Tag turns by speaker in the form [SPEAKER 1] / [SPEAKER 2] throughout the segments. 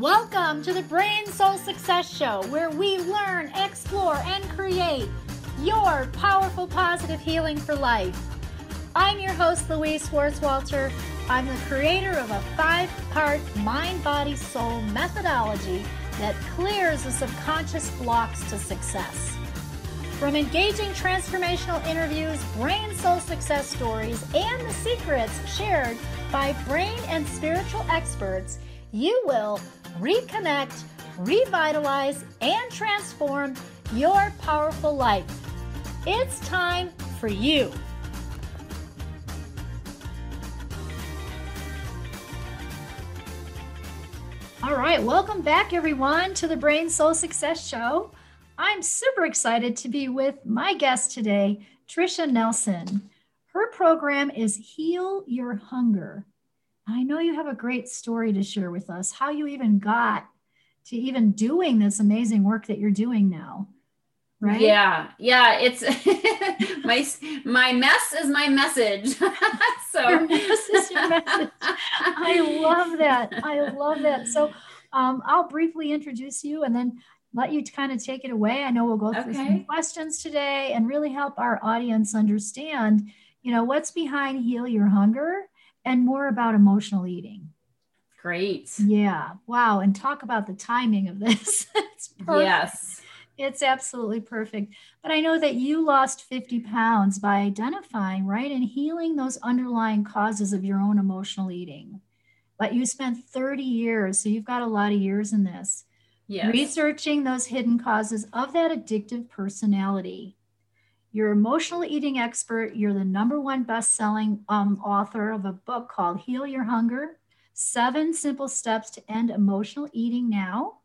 [SPEAKER 1] Welcome to the Brain Soul Success Show, where we learn, explore, and create your powerful positive healing for life. I'm your host, Louise Swartswalter. I'm the creator of a five part mind body soul methodology that clears the subconscious blocks to success. From engaging transformational interviews, brain soul success stories, and the secrets shared by brain and spiritual experts, you will reconnect, revitalize, and transform your powerful life. It's time for you. All right, welcome back, everyone, to the Brain Soul Success Show. I'm super excited to be with my guest today, Tricia Nelson. Her program is Heal Your Hunger. I know you have a great story to share with us, how you even got to even doing this amazing work that you're doing now. Right?
[SPEAKER 2] Yeah. Yeah, it's my my mess is my message. so
[SPEAKER 1] your mess is your message. I love that. I love that. So um, I'll briefly introduce you and then let you kind of take it away. I know we'll go through okay. some questions today and really help our audience understand, you know, what's behind Heal Your Hunger and more about emotional eating.
[SPEAKER 2] Great.
[SPEAKER 1] Yeah. Wow. And talk about the timing of this.
[SPEAKER 2] it's perfect. Yes.
[SPEAKER 1] It's absolutely perfect. But I know that you lost 50 pounds by identifying, right, and healing those underlying causes of your own emotional eating. But you spent 30 years, so you've got a lot of years in this, yes. researching those hidden causes of that addictive personality. You're emotional eating expert. You're the number one best-selling um, author of a book called Heal Your Hunger: Seven Simple Steps to End Emotional Eating Now.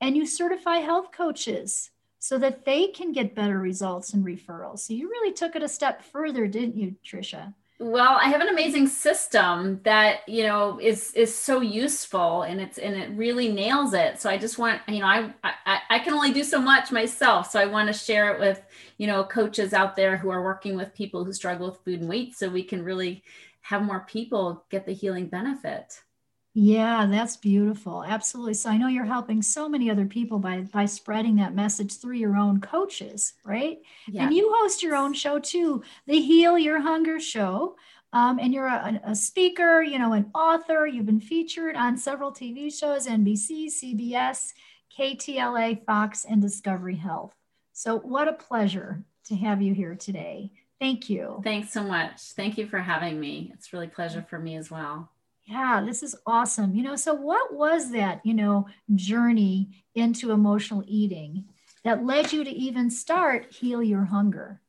[SPEAKER 1] And you certify health coaches so that they can get better results and referrals. So you really took it a step further, didn't you, Tricia?
[SPEAKER 2] Well, I have an amazing system that you know is is so useful, and it's and it really nails it. So I just want you know I I, I can only do so much myself, so I want to share it with you know coaches out there who are working with people who struggle with food and weight, so we can really have more people get the healing benefit.
[SPEAKER 1] Yeah, that's beautiful. Absolutely. So I know you're helping so many other people by by spreading that message through your own coaches, right? Yeah. And you host your own show too, the Heal Your Hunger show. Um, and you're a, a, speaker, you know, an author. You've been featured on several TV shows, NBC, CBS, KTLA, Fox, and Discovery Health. So what a pleasure to have you here today. Thank you.
[SPEAKER 2] Thanks so much. Thank you for having me. It's really pleasure for me as well
[SPEAKER 1] yeah this is awesome. You know so what was that you know journey into emotional eating that led you to even start heal your hunger?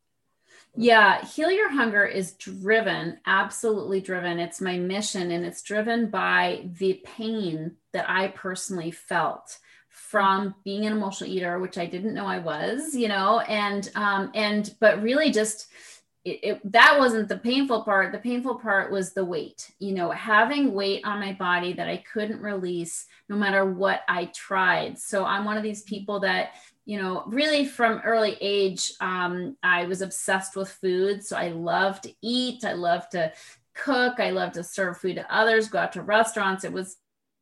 [SPEAKER 2] Yeah heal your hunger is driven absolutely driven. It's my mission and it's driven by the pain that i personally felt from being an emotional eater which i didn't know i was you know and um and but really just it, it, that wasn't the painful part. The painful part was the weight, you know, having weight on my body that I couldn't release no matter what I tried. So I'm one of these people that, you know, really from early age, um, I was obsessed with food. So I love to eat. I love to cook. I love to serve food to others, go out to restaurants. It was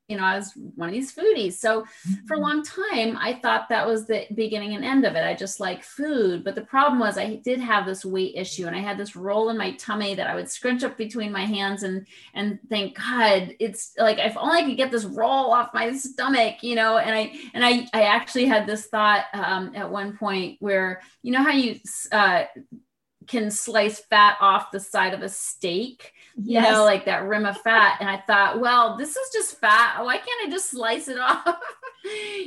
[SPEAKER 2] you know, I was one of these foodies. So for a mm-hmm. long time, I thought that was the beginning and end of it. I just like food. But the problem was I did have this weight issue and I had this roll in my tummy that I would scrunch up between my hands and and thank God it's like if only I could get this roll off my stomach, you know, and I and I I actually had this thought um, at one point where you know how you uh, can slice fat off the side of a steak, you yes. know, like that rim of fat. And I thought, well, this is just fat. Why can't I just slice it off?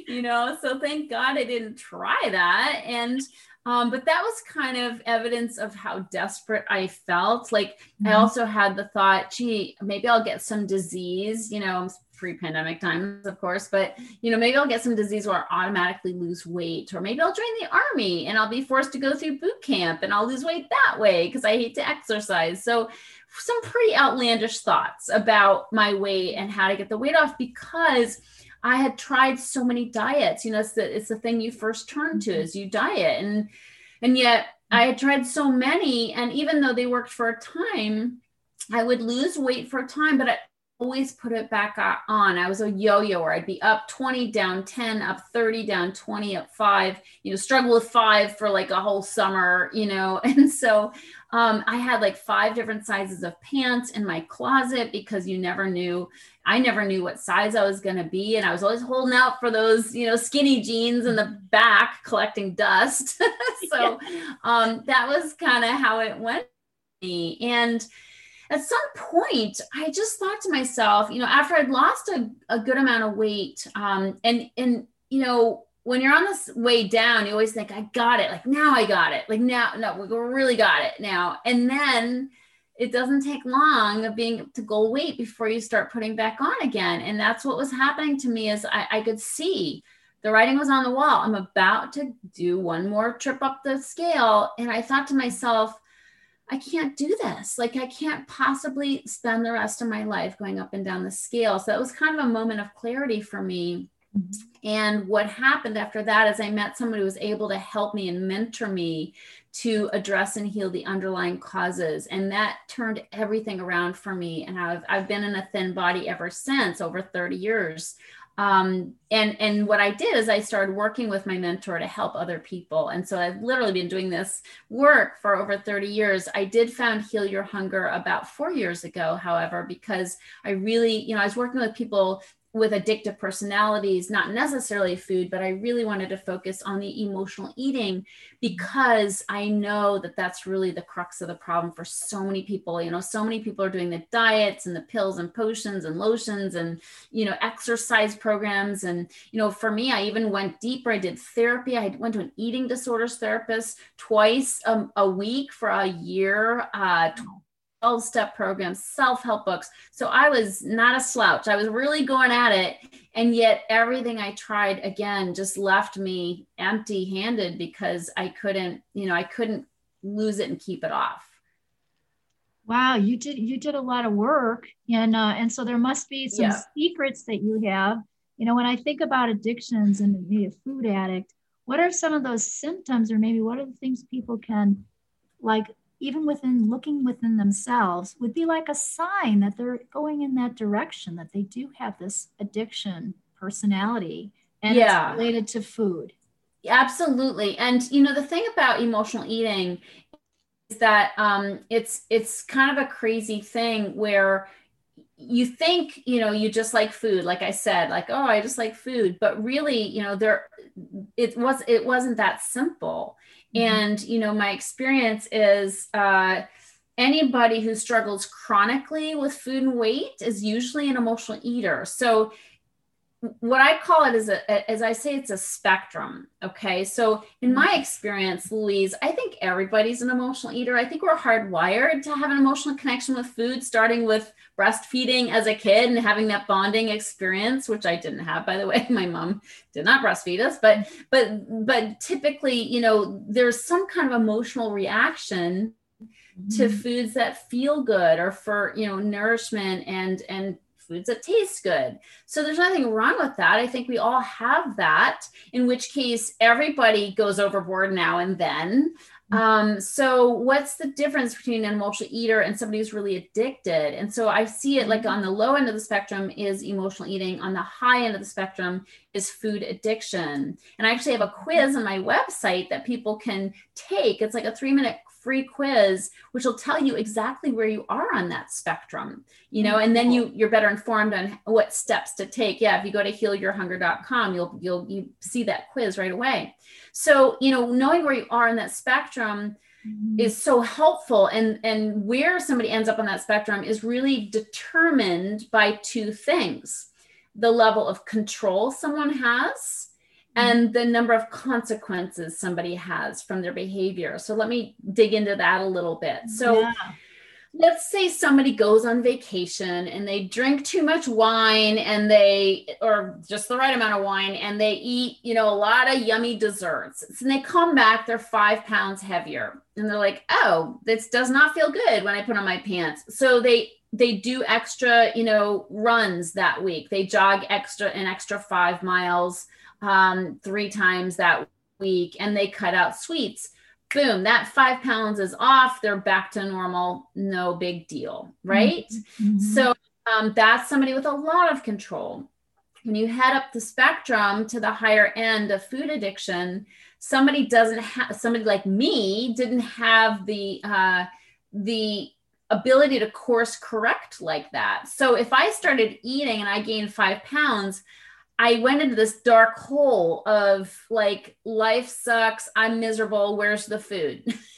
[SPEAKER 2] you know, so thank God I didn't try that. And, um, but that was kind of evidence of how desperate I felt. Like mm-hmm. I also had the thought, gee, maybe I'll get some disease, you know, pre-pandemic times, of course, but you know, maybe I'll get some disease where I automatically lose weight, or maybe I'll join the army and I'll be forced to go through boot camp and I'll lose weight that way because I hate to exercise. So some pretty outlandish thoughts about my weight and how to get the weight off because I had tried so many diets. You know, it's the it's the thing you first turn to mm-hmm. is you diet. And and yet I had tried so many, and even though they worked for a time, I would lose weight for a time, but I, always put it back on. I was a yo-yo where I'd be up 20, down 10, up 30, down 20, up five, you know, struggle with five for like a whole summer, you know. And so um, I had like five different sizes of pants in my closet because you never knew, I never knew what size I was going to be. And I was always holding out for those, you know, skinny jeans in the back collecting dust. so um, that was kind of how it went. And at some point i just thought to myself you know after i'd lost a, a good amount of weight um, and and you know when you're on this way down you always think i got it. Like now i got it. Like now no we really got it now. And then it doesn't take long of being to go weight before you start putting back on again. And that's what was happening to me is I, I could see the writing was on the wall. I'm about to do one more trip up the scale. And i thought to myself I can't do this. Like, I can't possibly spend the rest of my life going up and down the scale. So that was kind of a moment of clarity for me. And what happened after that is I met somebody who was able to help me and mentor me to address and heal the underlying causes. And that turned everything around for me. And I've, I've been in a thin body ever since, over 30 years um, and and what I did is I started working with my mentor to help other people, and so I've literally been doing this work for over 30 years. I did found Heal Your Hunger about four years ago, however, because I really, you know, I was working with people with addictive personalities, not necessarily food, but I really wanted to focus on the emotional eating because I know that that's really the crux of the problem for so many people. You know, so many people are doing the diets and the pills and potions and lotions and, you know, exercise programs. And, you know, for me, I even went deeper. I did therapy. I went to an eating disorders therapist twice um, a week for a year, uh, 12 step programs, self help books. So I was not a slouch. I was really going at it. And yet everything I tried again just left me empty handed because I couldn't, you know, I couldn't lose it and keep it off.
[SPEAKER 1] Wow, you did you did a lot of work, and uh, and so there must be some yeah. secrets that you have. You know, when I think about addictions and be a food addict, what are some of those symptoms, or maybe what are the things people can like even within looking within themselves would be like a sign that they're going in that direction that they do have this addiction personality and yeah. it's related to food.
[SPEAKER 2] Absolutely. And you know the thing about emotional eating is that um, it's it's kind of a crazy thing where you think you know you just like food like i said like oh i just like food. But really you know there it was it wasn't that simple Mm-hmm. And, you know, my experience is uh, anybody who struggles chronically with food and weight is usually an emotional eater. So, what I call it is a, as I say, it's a spectrum. Okay. So, in my mm-hmm. experience, Louise, I think everybody's an emotional eater. I think we're hardwired to have an emotional connection with food, starting with breastfeeding as a kid and having that bonding experience, which I didn't have, by the way. My mom did not breastfeed us, but, but, but typically, you know, there's some kind of emotional reaction to mm-hmm. foods that feel good or for, you know, nourishment and, and, foods that taste good. So there's nothing wrong with that. I think we all have that, in which case everybody goes overboard now and then. Mm-hmm. Um, so what's the difference between an emotional eater and somebody who's really addicted? And so I see it like mm-hmm. on the low end of the spectrum is emotional eating, on the high end of the spectrum is food addiction. And I actually have a quiz mm-hmm. on my website that people can take. It's like a three minute free quiz which will tell you exactly where you are on that spectrum you know and then you you're better informed on what steps to take. Yeah if you go to healyourhunger.com you'll you'll you see that quiz right away. So you know knowing where you are in that spectrum mm-hmm. is so helpful and and where somebody ends up on that spectrum is really determined by two things the level of control someone has Mm-hmm. and the number of consequences somebody has from their behavior. So let me dig into that a little bit. So yeah. let's say somebody goes on vacation and they drink too much wine and they or just the right amount of wine and they eat, you know, a lot of yummy desserts. And they come back they're 5 pounds heavier. And they're like, "Oh, this does not feel good when I put on my pants." So they they do extra, you know, runs that week. They jog extra an extra 5 miles um, three times that week and they cut out sweets boom that five pounds is off they're back to normal no big deal right mm-hmm. so um, that's somebody with a lot of control. When you head up the spectrum to the higher end of food addiction, somebody doesn't have somebody like me didn't have the uh, the ability to course correct like that. So if I started eating and I gained five pounds, I went into this dark hole of like, life sucks. I'm miserable. Where's the food?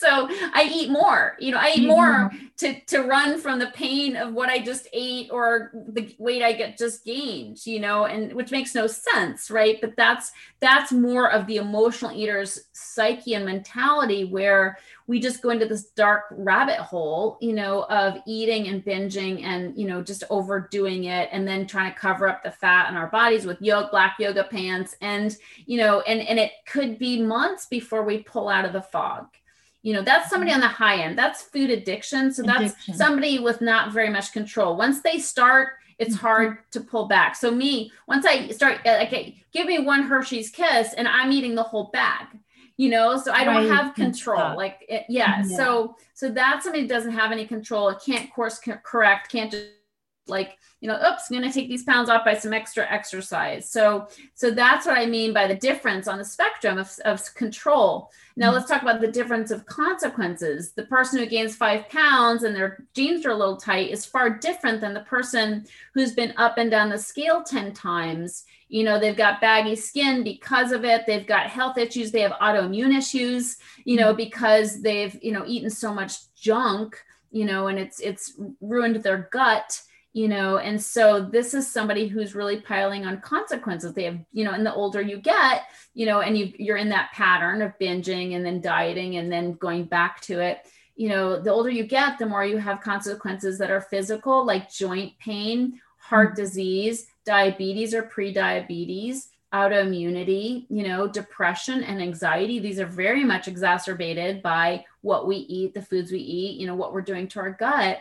[SPEAKER 2] so I eat more. You know, I eat more mm-hmm. to to run from the pain of what I just ate or the weight I get just gained. You know, and which makes no sense, right? But that's that's more of the emotional eater's psyche and mentality where we just go into this dark rabbit hole, you know, of eating and binging and you know just overdoing it and then trying to cover up the fat in our bodies with yoga black yoga pants and you know and and it could be months before we pull out of the fog you know that's somebody on the high end. That's food addiction. So that's addiction. somebody with not very much control. Once they start it's mm-hmm. hard to pull back. So me once i start okay uh, give me one hershey's kiss and i'm eating the whole bag you know? So i don't have control. like it, yeah. yeah. so so that's somebody doesn't have any control. It can't course correct can't just like you know oops i'm going to take these pounds off by some extra exercise. So so that's what i mean by the difference on the spectrum of, of control. Now mm-hmm. let's talk about the difference of consequences. The person who gains five pounds and their jeans are a little tight is far different than the person who's been up and down the scale 10 times. You know they've got baggy skin because of it. They've got health issues. They have autoimmune issues you know mm-hmm. because they've you know eaten so much junk you know and it's it's ruined their gut you know and so this is somebody who's really piling on consequences. They have you know and the older you get you know and you you're in that pattern of binging and then dieting and then going back to it you know the older you get the more you have consequences that are physical like joint pain heart mm-hmm. disease diabetes or pre-diabetes autoimmunity you know depression and anxiety. These are very much exacerbated by what we eat the foods we eat you know what we're doing to our gut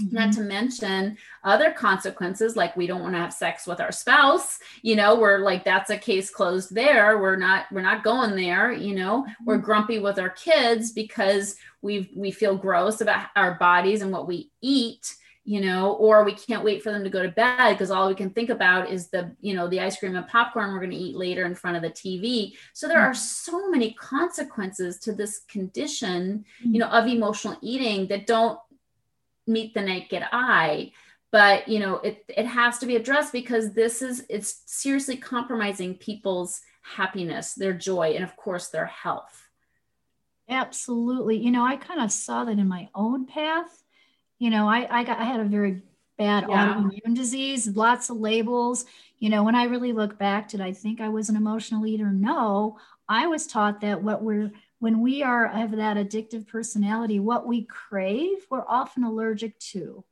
[SPEAKER 2] Mm-hmm. Not to mention other consequences, like we don't want to have sex with our spouse. You know, we're like that's a case closed there. We're not we're not going there. You know, mm-hmm. we're grumpy with our kids because we we feel gross about our bodies and what we eat you know, or we can't wait for them to go to bed because all we can think about is the, you know, the ice cream and popcorn we're going to eat later in front of the TV. So there are mm-hmm. so many consequences to this condition, you know, of emotional eating that don't meet the naked eye. But you know it it has to be addressed because this is it's seriously compromising people's happiness their joy and of course their health.
[SPEAKER 1] Absolutely. You know i kind of saw that in my own path. You know i i got i had a very bad yeah. autoimmune disease lots of labels. You know when i really look back did i think i was an emotional eater? No. I was taught that what we're when we are have that addictive personality, what we crave, we're often allergic to.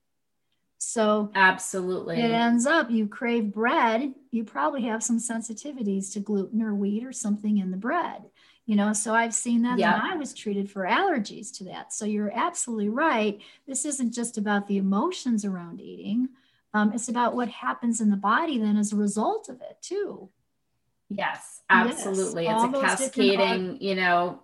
[SPEAKER 1] So
[SPEAKER 2] absolutely,
[SPEAKER 1] it ends up you crave bread. You probably have some sensitivities to gluten or wheat or something in the bread. You know, so I've seen that yeah. I was treated for allergies to that. So you're absolutely right. This isn't just about the emotions around eating. Um, it's about what happens in the body then as a result of it too.
[SPEAKER 2] Yes, absolutely. Yes, it's a cascading, you know,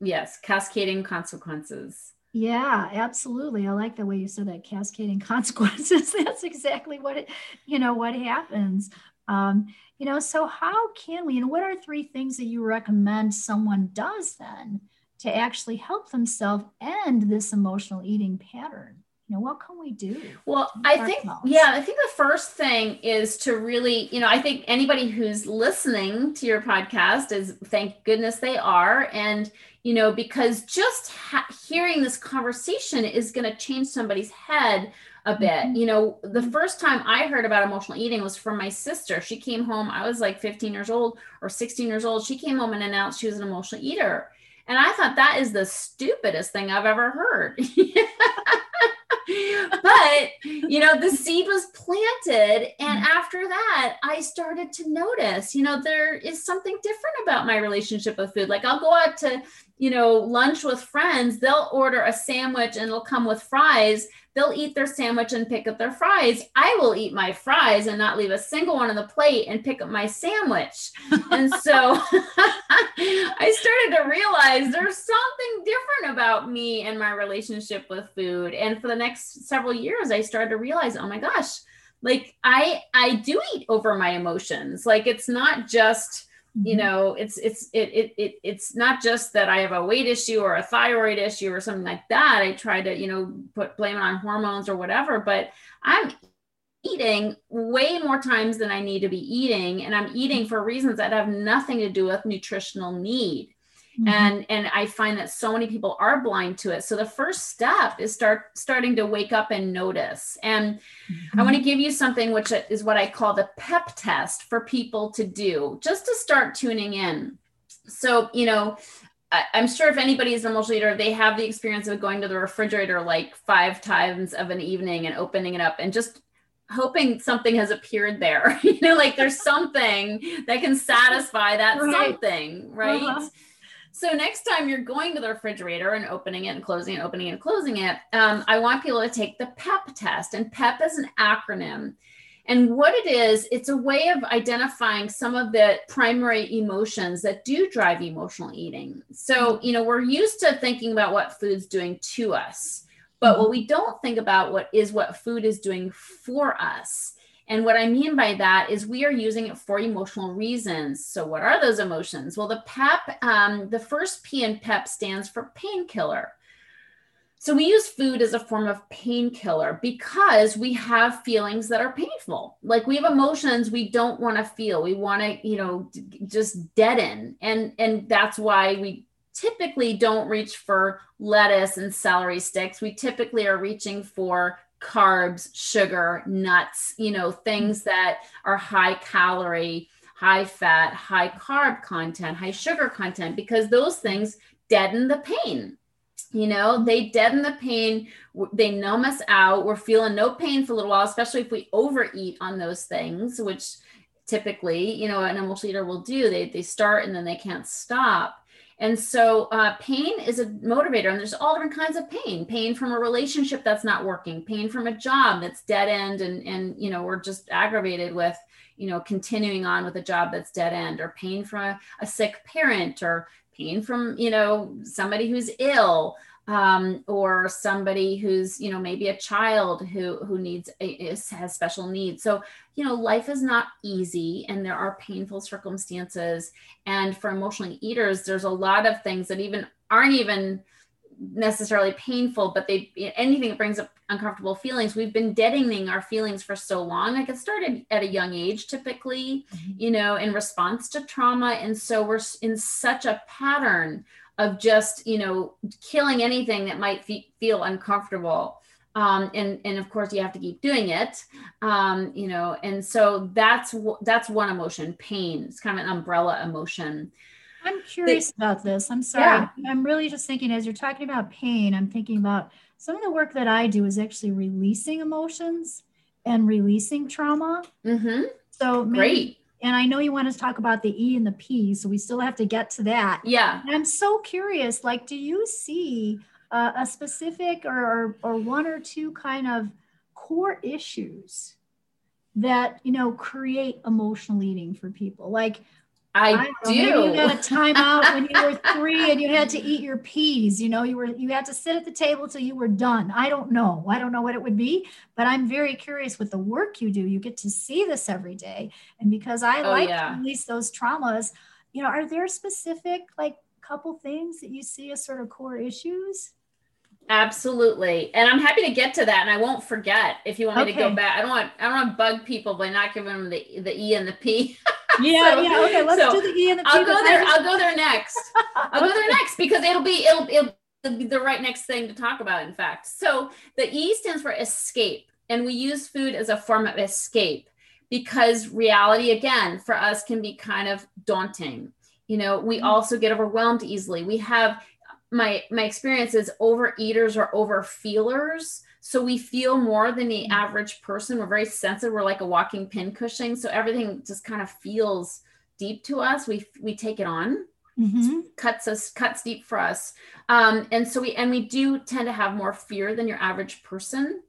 [SPEAKER 2] yes cascading consequences.
[SPEAKER 1] Yeah absolutely. I like the way you said that cascading consequences. That's exactly what it you know what happens. Um, you know so how can we and what are three things that you recommend someone does then to actually help themselves end this emotional eating pattern you know what can we do
[SPEAKER 2] well i think yeah i think the first thing is to really you know i think anybody who's listening to your podcast is thank goodness they are. And you know because just ha- hearing this conversation is going to change somebody's head a bit. Mm-hmm. you know the mm-hmm. first time i heard about emotional eating was from my sister. She came home i was like 15 years old or 16 years old. She came home and announced she was an emotional eater. And i thought that is the stupidest thing i've ever heard but you know the seed was planted and mm-hmm. after that that, I started to notice, you know, there is something different about my relationship with food. Like I'll go out to, you know, lunch with friends, they'll order a sandwich and it'll come with fries. They'll eat their sandwich and pick up their fries. I will eat my fries and not leave a single one on the plate and pick up my sandwich. and so I started to realize there's something different about me and my relationship with food. And for the next several years, I started to realize, oh my gosh, like I I do eat over my emotions. Like it's not just you mm-hmm. know it's it's it, it it it's not just that i have a weight issue or a thyroid issue or something like that i try to you know put blame it on hormones or whatever but i'm eating way more times than i need to be eating and i'm eating for reasons that have nothing to do with nutritional need Mm-hmm. And and I find that so many people are blind to it. So the first step is start starting to wake up and notice. And mm-hmm. I want to give you something which is what I call the pep test for people to do just to start tuning in. So, you know, I, am sure if anybody is an emotional eater, they have the experience of going to the refrigerator like five times of an evening and opening it up and just hoping something has appeared there. you know, like there's something that can satisfy that right. something, right? Uh-huh. So next time you're going to the refrigerator and opening it and closing it, opening it and closing it, um, I want people to take the PEP test. And PEP is an acronym. And what it is, it's a way of identifying some of the primary emotions that do drive emotional eating. So, you know, we're used to thinking about what food's doing to us, but what we don't think about what is what food is doing for us. And what I mean by that is we are using it for emotional reasons. So, what are those emotions? Well, the PEP, um, the first P in PEP stands for painkiller. So, we use food as a form of painkiller because we have feelings that are painful. Like we have emotions we don't want to feel. We want to, you know, just deaden. And, and that's why we typically don't reach for lettuce and celery sticks. We typically are reaching for carbs, sugar, nuts, you know, things mm-hmm. that are high calorie, high fat, high carb content, high sugar content, because those things deaden the pain. You know, they deaden the pain, they numb us out. We're feeling no pain for a little while, especially if we overeat on those things, which typically, you know, an emotional eater will do. They, they start and then they can't stop. And so uh, pain is a motivator, and there's all different kinds of pain. Pain from a relationship that's not working, pain from a job that's dead end, and and you know we're just aggravated with you know continuing on with a job that's dead end, or pain from a, a sick parent, or pain from you know somebody who's ill, um, or somebody who's you know maybe a child who who needs a, has special needs. So you know life is not easy and there are painful circumstances. And for emotionally eaters there's a lot of things that even aren't even necessarily painful but they anything that brings up uncomfortable feelings we've been deadening our feelings for so long. Like it started at a young age typically mm-hmm. you know in response to trauma. And so we're in such a pattern of just you know killing anything that might feel uncomfortable. Um, and and of course you have to keep doing it. Um, you know and so that's that's one emotion pain. It's kind of an umbrella emotion.
[SPEAKER 1] I'm curious about this. I'm sorry. Yeah. i'm really just thinking as you're talking about pain i'm thinking about some of the work that i do is actually releasing emotions and releasing trauma.
[SPEAKER 2] Mm-hmm.
[SPEAKER 1] so
[SPEAKER 2] maybe, great
[SPEAKER 1] and I know you want to talk about the E and the P, so we still have to get to that.
[SPEAKER 2] Yeah.
[SPEAKER 1] And I'm so curious, like, do you see uh, a specific or, or, or one or two kind of core issues that, you know, create emotional eating for people? Like,
[SPEAKER 2] I, I do.
[SPEAKER 1] you had a timeout when you were three and you had to eat your peas. You know, you were you had to sit at the table till you were done. I don't know. I don't know what it would be, but I'm very curious with the work you do. You get to see this every day, and because I oh, like yeah. to release those traumas, you know, are there specific like couple things that you see as sort of core issues?
[SPEAKER 2] Absolutely. And I'm happy to get to that. And I won't forget if you want me okay. to go back. I don't want I don't want to bug people by not giving them the, the E and the P.
[SPEAKER 1] Yeah, so, yeah. Okay, let's so do the E and the P.
[SPEAKER 2] I'll go there. I'll go there next. I'll go there next because it'll be it'll it'll be the right next thing to talk about, in fact. So the E stands for escape. And we use food as a form of escape because reality again for us can be kind of daunting you know we mm-hmm. also get overwhelmed easily we have my my experience is overeaters or over feelers So we feel more than the average person. We're very sensitive. We're like a walking pin cushion. So everything just kind of feels deep to us. We we take it on. Mm-hmm. Cuts us cuts deep for us, um, and so we and we do tend to have more fear than your average person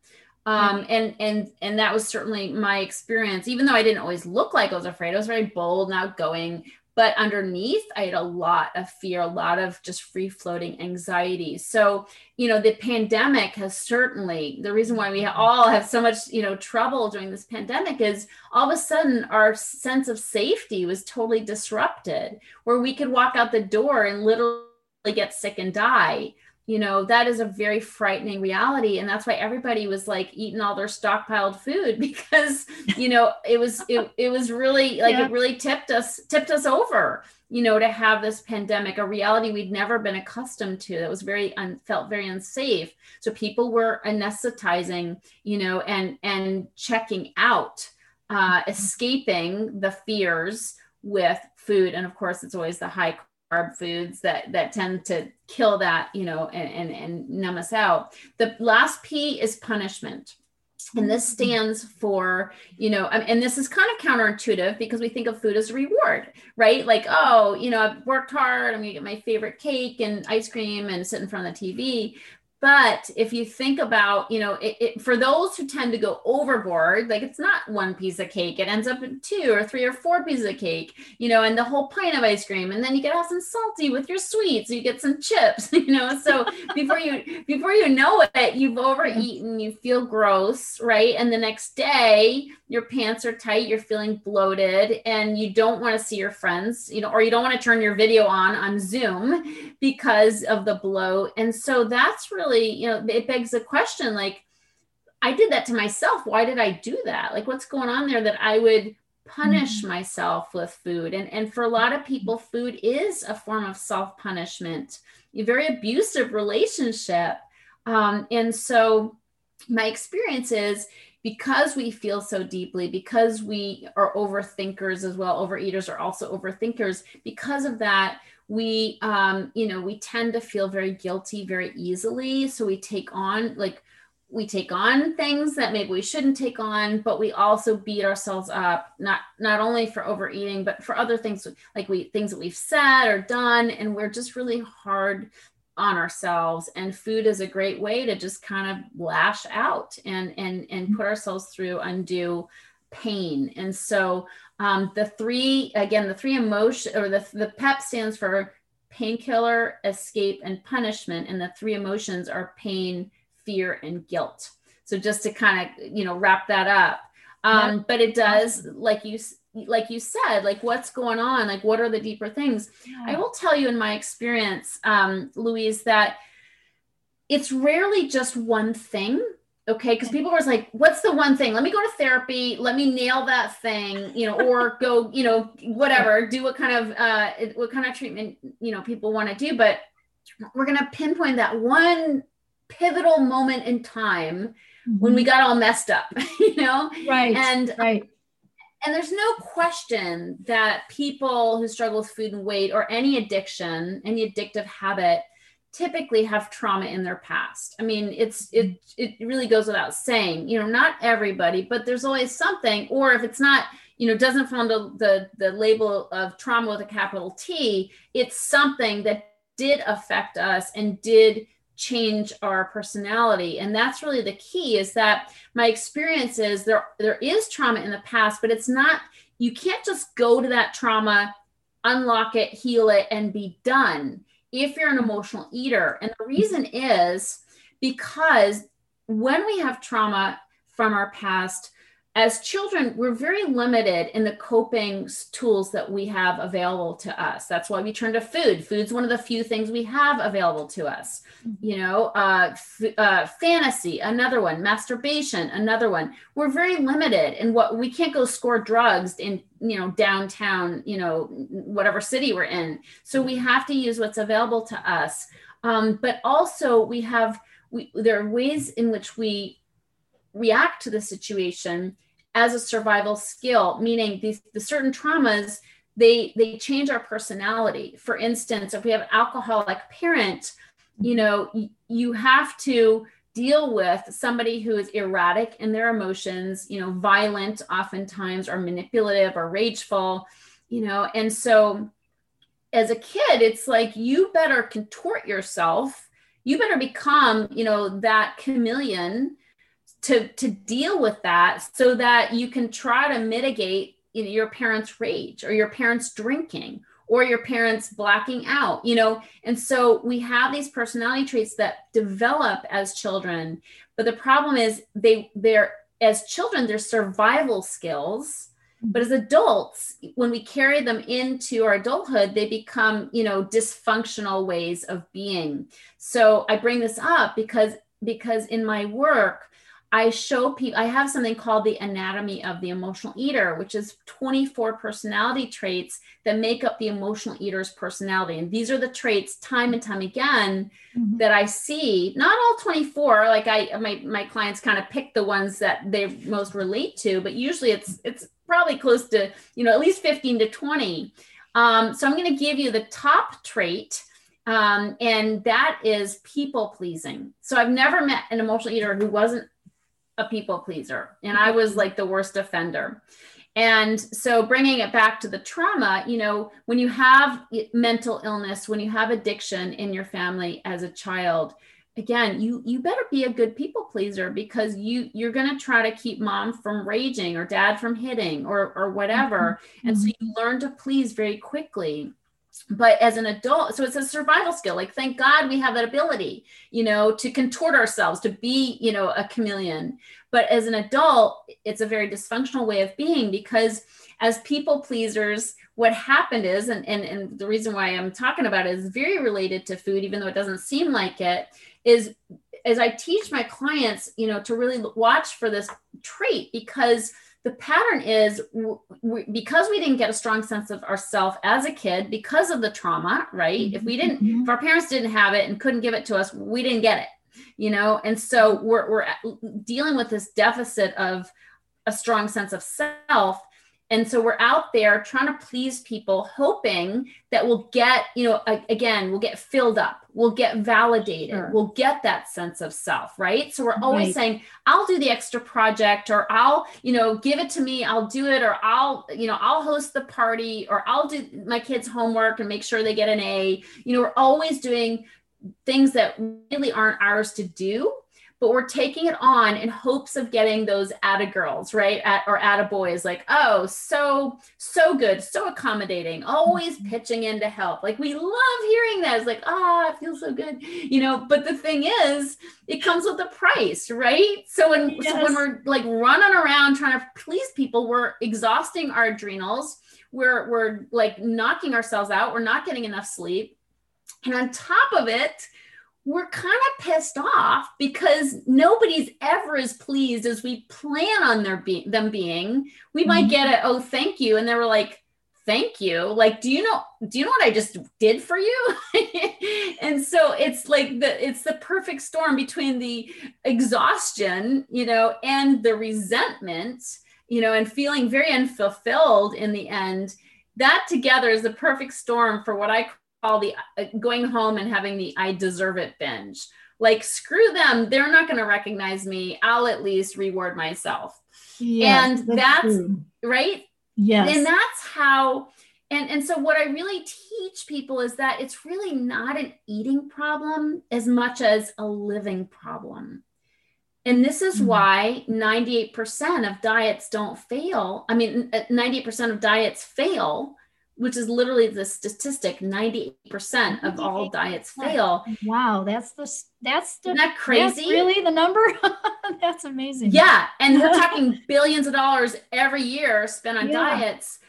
[SPEAKER 2] um and and and that was certainly my experience even though i didn't always look like i was afraid i was very bold and outgoing but underneath i had a lot of fear a lot of just free floating anxiety. So you know the pandemic has certainly the reason why we mm-hmm. all have so much you know trouble during this pandemic is all of a sudden our sense of safety was totally disrupted where we could walk out the door and literally get sick and die you know that is a very frightening reality. And that's why everybody was like eating all their stockpiled food because you know it was it, it was really like yeah. it really tipped us tipped us over you know to have this pandemic a reality we'd never been accustomed to. That was very un, felt very unsafe. So people were anesthetizing you know and and checking out uh escaping the fears with food. And of course it's always the high carb foods that that tend to kill that you know and, and and numb us out. The last p is punishment. And this mm-hmm. stands for you know and this is kind of counterintuitive because we think of food as a reward right? Like oh you know i've worked hard i'm gonna get my favorite cake and ice cream and sit in front of the tv but if you think about, you know, it, it, for those who tend to go overboard, like it's not one piece of cake, it ends up in two or three or four pieces of cake, you know, and the whole pint of ice cream. And then you get all some salty with your sweets, you get some chips, you know. So before you before you know it, you've overeaten, you feel gross, right? And the next day your pants are tight, you're feeling bloated, and you don't want to see your friends, you know, or you don't want to turn your video on on Zoom because of the bloat. And so that's really, you know, it begs the question like, I did that to myself. Why did I do that? Like, what's going on there that I would punish mm-hmm. myself with food? And, and for a lot of people, food is a form of self punishment, a very abusive relationship. Um, and so, my experience is because we feel so deeply, because we are overthinkers as well, overeaters are also overthinkers, because of that, we um, you know, we tend to feel very guilty very easily. So we take on like we take on things that maybe we shouldn't take on but we also beat ourselves up not not only for overeating but for other things like we things that we've said or done. And we're just really hard on ourselves. And food is a great way to just kind of lash out and and and put ourselves through undue pain. And so um, the three again the three emotion or the, the pep stands for painkiller escape and punishment. And the three emotions are pain fear and guilt. So just to kind of you know wrap that up. Um, yeah. but it does like you like you said like what's going on? Like what are the deeper things? Yeah. i will tell you in my experience um, louise that it's rarely just one thing okay because people were like what's the one thing? Let me go to therapy. Let me nail that thing you know or go you know whatever do what kind of uh what kind of treatment you know people want to do. But we're going to pinpoint that one pivotal moment in time mm-hmm. when we got all messed up you know?
[SPEAKER 1] Right
[SPEAKER 2] and
[SPEAKER 1] right.
[SPEAKER 2] and there's no question that people who struggle with food and weight or any addiction, any addictive habit, typically have trauma in their past. I mean, it's mm-hmm. it it really goes without saying. You know, not everybody, but there's always something. Or if it's not, you know, doesn't fall under the the label of trauma with a capital T, it's something that did affect us and did change our personality and that's really the key is that my experience is there there is trauma in the past but it's not you can't just go to that trauma unlock it heal it and be done if you're an emotional eater. And the reason is because when we have trauma from our past as children, we're very limited in the coping tools that we have available to us. That's why we turn to food. Food's one of the few things we have available to us. Mm-hmm. You know, uh, f- uh, fantasy, another one. Masturbation, another one. We're very limited in what we can't go score drugs in, you know, downtown, you know, whatever city we're in. So we have to use what's available to us. Um, but also, we have we, there are ways in which we react to the situation as a survival skill meaning these the certain traumas they they change our personality for instance if we have an alcoholic parent you know you have to deal with somebody who is erratic in their emotions, you know, violent oftentimes or manipulative or rageful, you know, and so as a kid, it's like you better contort yourself. You better become, you know, that chameleon to to deal with that so that you can try to mitigate your parents' rage or your parents' drinking or your parents blacking out, you know. And so we have these personality traits that develop as children, but the problem is they they're as children, they're survival skills mm-hmm. but as adults when we carry them into our adulthood they become you know dysfunctional ways of being so i bring this up because because in my work I show people, I have something called the anatomy of the emotional eater, which is 24 personality traits that make up the emotional eater's personality. And these are the traits time and time again mm-hmm. that I see, not all 24, like I, my, my clients kind of pick the ones that they most relate to, but usually it's, it's probably close to, you know, at least 15 to 20. Um, so I'm going to give you the top trait. Um, and that is people pleasing. So I've never met an emotional eater who wasn't a people pleaser and I was like the worst offender. And so bringing it back to the trauma, you know, when you have mental illness, when you have addiction in your family as a child, again, you you better be a good people pleaser because you you're going to try to keep mom from raging or dad from hitting or or whatever. Mm-hmm. And so you learn to please very quickly but as an adult so it's a survival skill. Like thank god we have that ability you know to contort ourselves to be you know a chameleon. But as an adult it's a very dysfunctional way of being because as people pleasers what happened is and, and and the reason why i'm talking about it is very related to food even though it doesn't seem like it is as i teach my clients you know to really watch for this trait because the pattern is we, because we didn't get a strong sense of ourself as a kid because of the trauma right mm-hmm. if we didn't mm-hmm. if our parents didn't have it and couldn't give it to us we didn't get it you know and so we're, we're dealing with this deficit of a strong sense of self and so we're out there trying to please people hoping that we'll get you know again we'll get filled up we'll get validated sure. we'll get that sense of self right so we're always right. saying i'll do the extra project or i'll you know give it to me i'll do it or i'll you know i'll host the party or i'll do my kids homework and make sure they get an a you know we're always doing things that really aren't ours to do but we're taking it on in hopes of getting those atta girls, right? At, or atta boys, like, oh, so, so good, so accommodating, always mm-hmm. pitching in to help. Like, we love hearing that. It's like, oh, it feels so good, you know. But the thing is, it comes with a price, right? So when, yes. so when we're like running around trying to please people, we're exhausting our adrenals. We're, we're like knocking ourselves out. We're not getting enough sleep. And on top of it, we're kind of pissed off because nobody's ever as pleased as we plan on their be- them being. We might mm-hmm. get a oh, thank you. And they were like, thank you. Like, do you know, do you know what I just did for you? and so it's like the it's the perfect storm between the exhaustion, you know, and the resentment, you know, and feeling very unfulfilled in the end. That together is the perfect storm for what I call the uh, going home and having the I deserve it binge. Like, screw them. They're not going to recognize me. I'll at least reward myself. Yes, and that's, that's right.
[SPEAKER 1] Yes.
[SPEAKER 2] And that's how, and, and so what I really teach people is that it's really not an eating problem as much as a living problem. And this is mm-hmm. why 98% of diets don't fail. I mean, 98% uh, of diets fail which is literally the statistic 98% of all diets fail.
[SPEAKER 1] Wow that's the that's the,
[SPEAKER 2] Isn't that crazy?
[SPEAKER 1] really the number? That's amazing.
[SPEAKER 2] Yeah and we're talking billions of dollars every year spent on yeah. diets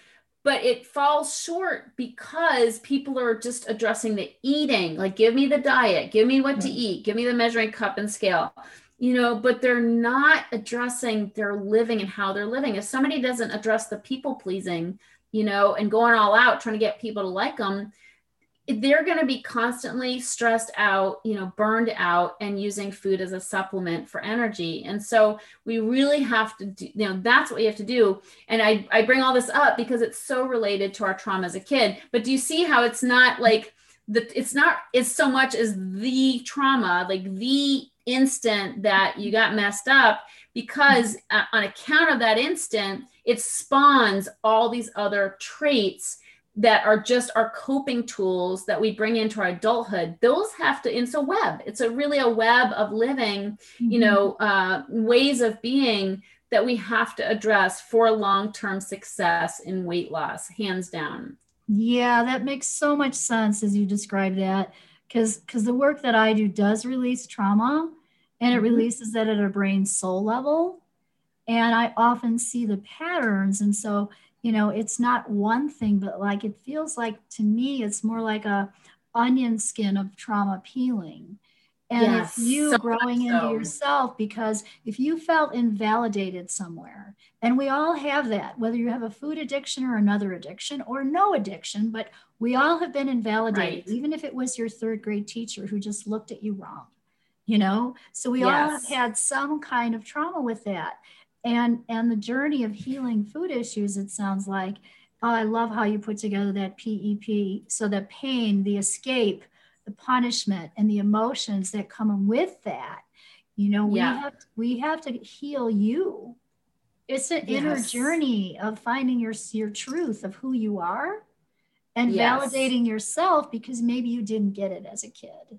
[SPEAKER 2] but it falls short because people are just addressing the eating like give me the diet give me what to eat give me the measuring cup and scale you know but they're not addressing their living and how they're living. If somebody doesn't address the people pleasing you know, and going all out trying to get people to like them, they're going to be constantly stressed out, you know, burned out and using food as a supplement for energy. And so we really have to do, you know, that's what we have to do. And I, I bring all this up because it's so related to our trauma as a kid. But do you see how it's not like, the, it's not it's so much as the trauma like the instant that you got messed up because uh, on account of that instant it spawns all these other traits that are just our coping tools that we bring into our adulthood those have to it's a web it's a really a web of living mm-hmm. you know uh, ways of being that we have to address for long-term success in weight loss hands down
[SPEAKER 1] yeah that makes so much sense as you describe that because because the work that i do does release trauma and it mm-hmm. releases that at a brain soul level and i often see the patterns and so you know it's not one thing but like it feels like to me it's more like a onion skin of trauma peeling and yes, it's you so growing into yourself because if you felt invalidated somewhere and we all have that whether you have a food addiction or another addiction or no addiction but we all have been invalidated right. even if it was your third grade teacher who just looked at you wrong you know so we yes. all have had some kind of trauma with that and and the journey of healing food issues it sounds like oh, i love how you put together that pep so the pain the escape the punishment and the emotions that come with that you know we yeah. have we have to heal you it's an yes. inner journey of finding your your truth of who you are and yes. validating yourself because maybe you didn't get it as a kid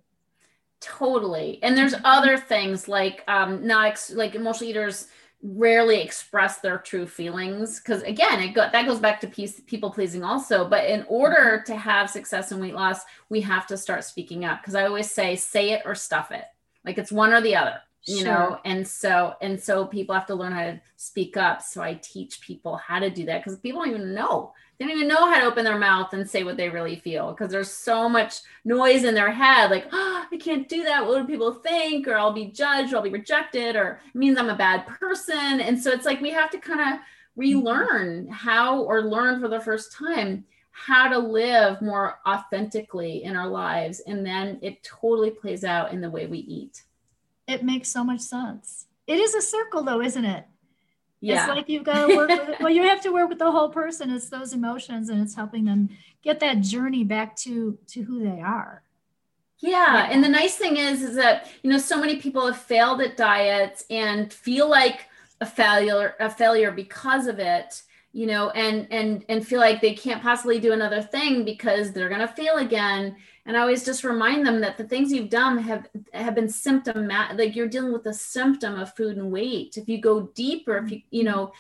[SPEAKER 2] totally and there's other things like um not ex- like emotional eaters rarely express their true feelings because again it go, that goes back to peace, people pleasing also but in order mm-hmm. to have success in weight loss we have to start speaking up because i always say say it or stuff it like it's one or the other you sure. know and so and so people have to learn how to speak up. So i teach people how to do that because people don't even know. They don't even know how to open their mouth and say what they really feel because there's so much noise in their head like oh, i can't do that. What do people think? or i'll be judged or i'll be rejected or it means i'm a bad person. And so it's like we have to kind of mm-hmm. relearn how or learn for the first time how to live more authentically in our lives and then it totally plays out in the way we eat
[SPEAKER 1] it makes so much sense it is a circle though isn't it yeah. It's like you've got to work with, well, you have to work with the whole person. It's those emotions and it's helping them get that journey back to to who they are.
[SPEAKER 2] Yeah. And the nice thing is, is that, you know, so many people have failed at diets and feel like a failure, a failure because of it, you know, and, and, and feel like they can't possibly do another thing because they're going to fail again and i always just remind them that the things you've done have have been symptomatic like you're dealing with a symptom of food and weight. If you go deeper if you you know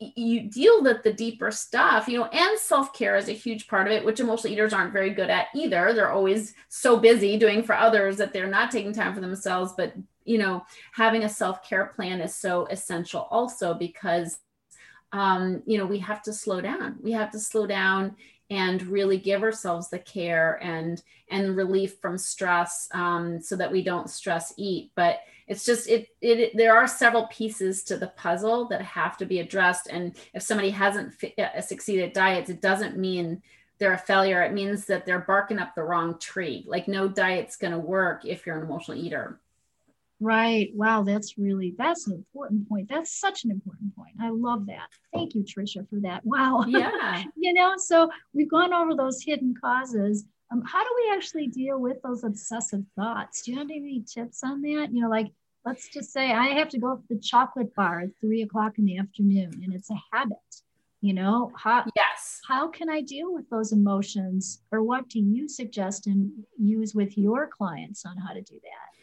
[SPEAKER 2] you deal with the deeper stuff you know and self-care is a huge part of it which emotional eaters aren't very good at either. They're always so busy doing for others that they're not taking time for themselves. But you know having a self-care plan is so essential also because um, you know we have to slow down. We have to slow down and really give ourselves the care and and relief from stress um, so that we don't stress eat. But it's just it, it there are several pieces to the puzzle that have to be addressed. And if somebody hasn't uh, succeeded diets it doesn't mean they're a failure. It means that they're barking up the wrong tree. Like no diet's going to work if you're an emotional eater
[SPEAKER 1] Right. Wow. That's really, that's an important point. That's such an important point. I love that. Thank you, Tricia, for that. Wow.
[SPEAKER 2] Yeah.
[SPEAKER 1] you know, so we've gone over those hidden causes. Um, how do we actually deal with those obsessive thoughts? Do you have any tips on that? You know, like, let's just say I have to go to the chocolate bar at three o'clock in the afternoon and it's a habit. You know, how,
[SPEAKER 2] yes.
[SPEAKER 1] how can I deal with those emotions or what do you suggest and use with your clients on how to do that?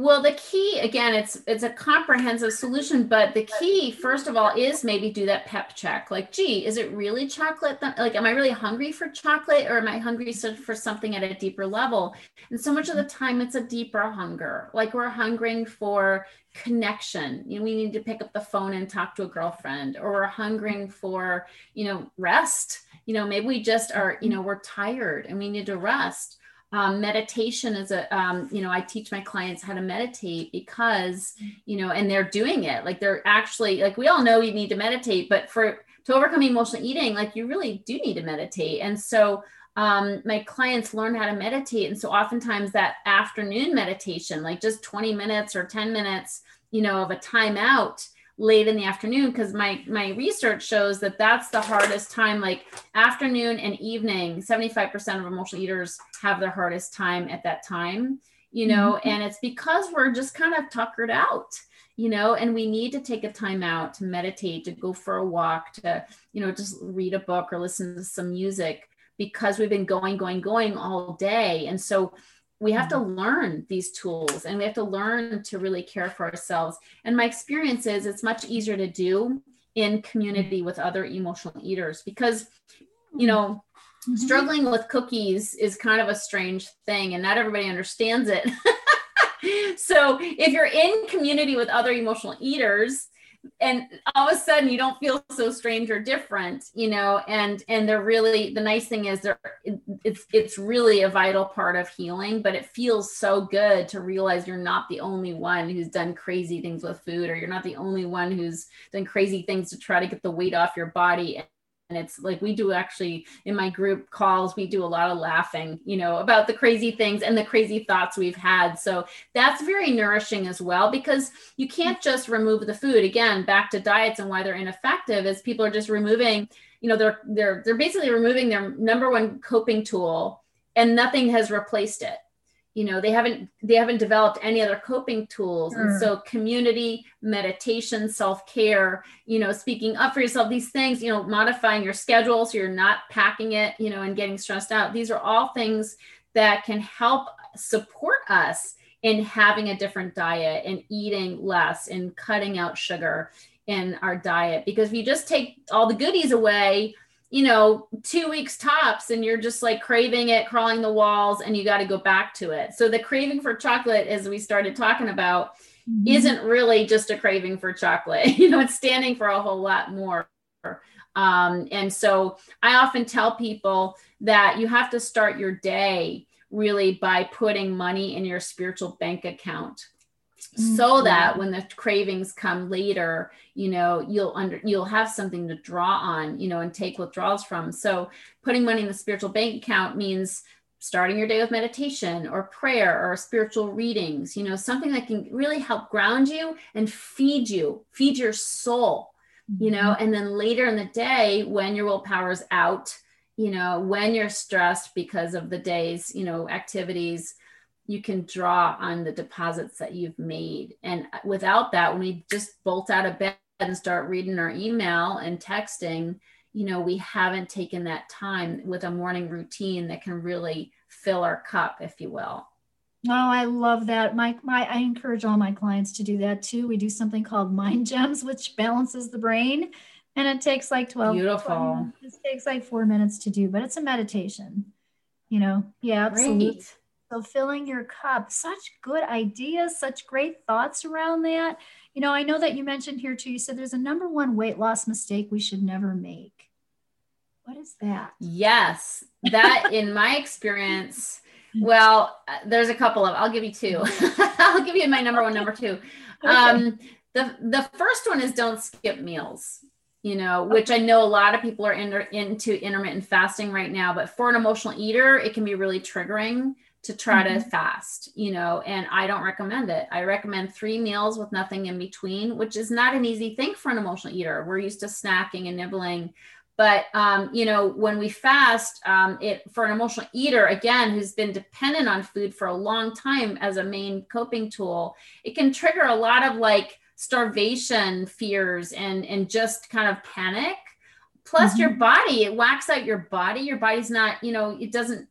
[SPEAKER 2] Well, the key again, it's it's a comprehensive solution, but the key, first of all, is maybe do that pep check. Like, gee, is it really chocolate? That, like, am I really hungry for chocolate, or am I hungry for something at a deeper level? And so much of the time, it's a deeper hunger. Like we're hungering for connection. You know, we need to pick up the phone and talk to a girlfriend, or we're hungering for you know rest. You know, maybe we just are. You know, we're tired and we need to rest um, meditation is a um, you know i teach my clients how to meditate because you know and they're doing it. Like they're actually like we all know you need to meditate but for to overcome emotional eating like you really do need to meditate. And so um, my clients learn how to meditate. And so oftentimes that afternoon meditation like just 20 minutes or 10 minutes you know of a timeout late in the afternoon because my my research shows that that's the hardest time like afternoon and evening 75% of emotional eaters have their hardest time at that time you know, mm-hmm. and it's because we're just kind of tuckered out you know and we need to take a time out to meditate to go for a walk to you know just read a book or listen to some music because we've been going going going all day and so we have to mm-hmm. learn these tools and we have to learn to really care for ourselves and my experience is it's much easier to do in community with other emotional eaters because you know mm-hmm. struggling with cookies is kind of a strange thing and not everybody understands it so if you're in community with other emotional eaters and all of a sudden you don't feel so strange or different you know and and they're really the nice thing is they're it's it's really a vital part of healing but it feels so good to realize you're not the only one who's done crazy things with food or you're not the only one who's done crazy things to try to get the weight off your body and it's like we do actually in my group calls we do a lot of laughing you know about the crazy things and the crazy thoughts we've had. So that's very nourishing as well because you can't just remove the food. Again back to diets and why they're ineffective is people are just removing you know they're they're they're basically removing their number one coping tool and nothing has replaced it you know they haven't they haven't developed any other coping tools. And mm. so community meditation self-care you know speaking up for yourself these things you know modifying your schedule so you're not packing it you know and getting stressed out. These are all things that can help support us in having a different diet and eating less and cutting out sugar in our diet. Because if you just take all the goodies away you know, two weeks tops and you're just like craving it, crawling the walls, and you got to go back to it. So the craving for chocolate, as we started talking about, mm-hmm. isn't really just a craving for chocolate. you know, it's standing for a whole lot more. Um, and so I often tell people that you have to start your day really by putting money in your spiritual bank account mm-hmm. so that when the cravings come later you know you'll under you'll have something to draw on you know and take withdrawals from so putting money in the spiritual bank account means starting your day with meditation or prayer or spiritual readings you know something that can really help ground you and feed you feed your soul you know mm-hmm. and then later in the day when your willpower is out you know when you're stressed because of the day's you know activities you can draw on the deposits that you've made. And without that, when we just bolt out of bed and start reading our email and texting, you know, we haven't taken that time with a morning routine that can really fill our cup, if you will.
[SPEAKER 1] Oh, I love that. My, my, I encourage all my clients to do that too. We do something called Mind Gems, which balances the brain, and it takes like 12.
[SPEAKER 2] Beautiful.
[SPEAKER 1] it takes like four minutes to do, but it's a meditation. You know, yeah, absolutely. Great. So filling your cup, such good ideas, such great thoughts around that. You know, I know that you mentioned here too, you said there's a number one weight loss mistake we should never make. What is that?
[SPEAKER 2] Yes, that in my experience, well, uh, there's a couple of, I'll give you two. I'll give you my number one, number two. Um, the, the first one is don't skip meals you know, which I know a lot of people are in, into intermittent fasting right now, but for an emotional eater, it can be really triggering to try mm-hmm. to fast, you know, and I don't recommend it. I recommend three meals with nothing in between, which is not an easy thing for an emotional eater. We're used to snacking and nibbling. But um, you know, when we fast, um, it for an emotional eater, again, who's been dependent on food for a long time as a main coping tool, it can trigger a lot of like starvation fears and and just kind of panic. Plus, mm-hmm. your body, it whacks out your body. Your body's not, you know, it doesn't